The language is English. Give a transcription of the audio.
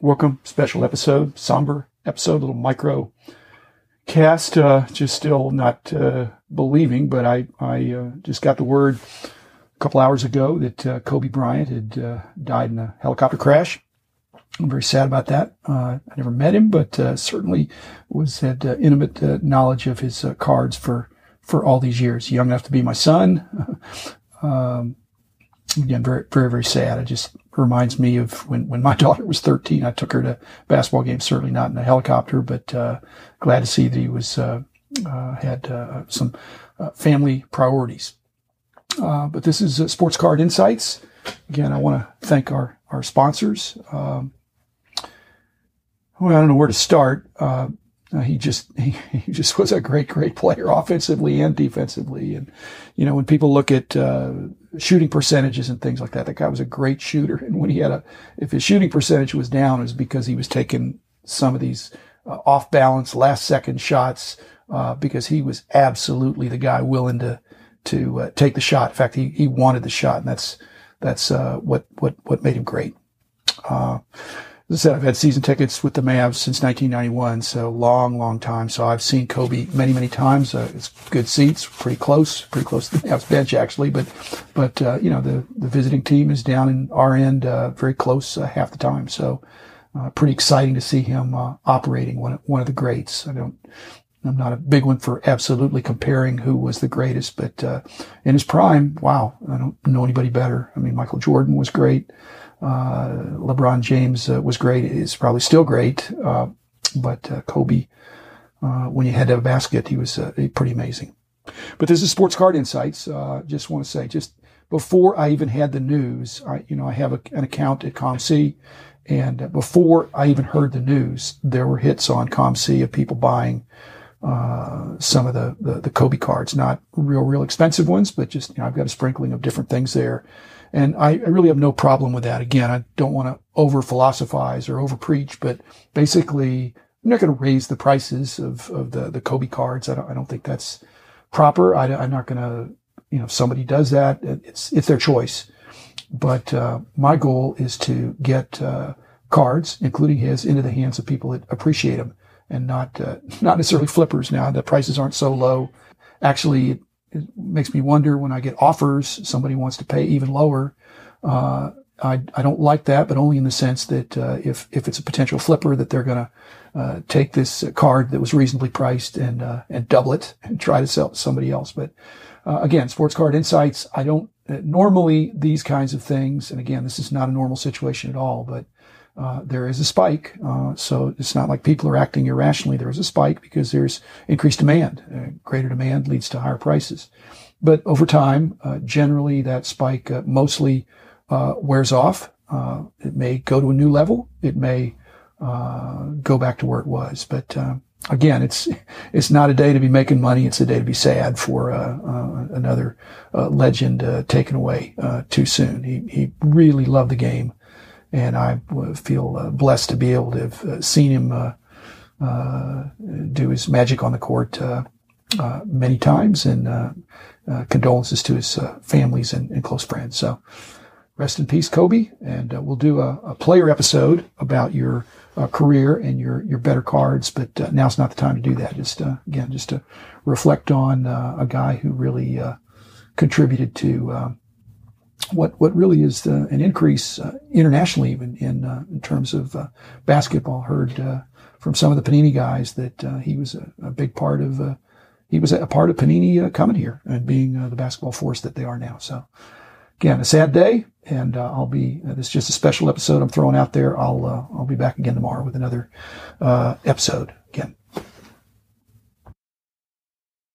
welcome. Special episode, somber episode, little micro cast. Uh, just still not uh, believing, but I I uh, just got the word a couple hours ago that uh, Kobe Bryant had uh, died in a helicopter crash. I'm very sad about that. Uh, I never met him, but certainly was had intimate knowledge of his cards for for all these years. Young enough to be my son. um, again, very, very, very sad. It just reminds me of when, when my daughter was 13. I took her to basketball games, certainly not in a helicopter, but uh, glad to see that he was uh, uh, had uh, some uh, family priorities. Uh, but this is Sports Card Insights. Again, I want to thank our our sponsors. Um, well, I don't know where to start. Uh, he just he, he, just was a great great player offensively and defensively. And you know when people look at uh, shooting percentages and things like that that guy was a great shooter. And when he had a if his shooting percentage was down it was because he was taking some of these uh, off balance last second shots uh, because he was absolutely the guy willing to to uh, take the shot. In fact he he wanted the shot. And that's that's uh, what what what made him great as I said, I've had season tickets with the Mavs since 1991, so long, long time. So I've seen Kobe many, many times. Uh, it's good seats, pretty close, pretty close to the Mavs bench actually. But, but uh, you know, the the visiting team is down in our end, uh, very close uh, half the time. So uh, pretty exciting to see him uh, operating one one of the greats. I don't. I'm not a big one for absolutely comparing who was the greatest, but in his prime, wow, I don't know anybody better. I mean, Michael Jordan was great. Uh, LeBron James uh, was great. Is probably still great. Uh, but Kobe, when you had to have a basket, he was pretty amazing. But this is Sports Card Insights. just want to say, just before I even had the news, I, you know, I have a, an account at COMC. And before I even heard the news, there were hits on COMC of people buying uh, some of the, the, the Kobe cards, not real real expensive ones, but just you know I've got a sprinkling of different things there, and I, I really have no problem with that. Again, I don't want to over philosophize or over preach, but basically, I'm not going to raise the prices of, of the, the Kobe cards. I don't, I don't think that's proper. I, am not going to, you know, if somebody does that, it's, it's their choice. But, uh, my goal is to get, uh, cards, including his, into the hands of people that appreciate them and not, uh, not necessarily flippers now. The prices aren't so low. Actually, it makes me wonder when I get offers, somebody wants to pay even lower. Uh, I, I don't like that, but only in the sense that uh, if if it's a potential flipper, that they're going to uh, take this card that was reasonably priced and uh, and double it and try to sell it to somebody else. But uh, again, sports card insights. I don't normally these kinds of things, and again, this is not a normal situation at all, but uh, there is a spike. Uh, so it's not like people are acting irrationally. There is a spike because there's increased demand. Uh, greater demand leads to higher prices. But over time, uh, generally that spike uh, mostly wears off. it may go to a new level. It may go back to where it was. But again, it's it's not a day to be making money. It's a day to be sad for another legend taken away too soon. He he really loved the game and I feel uh, blessed to be able to have uh, seen him uh, uh, do his magic on the court uh, uh many times, and uh, uh, condolences to his families and, and, close friends. So, rest in peace, Kobe, and we'll do a, a, player episode about your career and your your better cards. But now's not the time to do that. Just again, just to reflect on a guy who really contributed to. What what really is uh, an increase uh, internationally, even in uh, in terms of uh, basketball. Heard uh, from some of the Panini guys that uh, he was a, a, big part of. he was a part of Panini coming here and being the basketball force that they are now. So, again, a sad day, and I'll be. this is just a special episode I'm throwing out there. I'll I'll be back again tomorrow with another episode.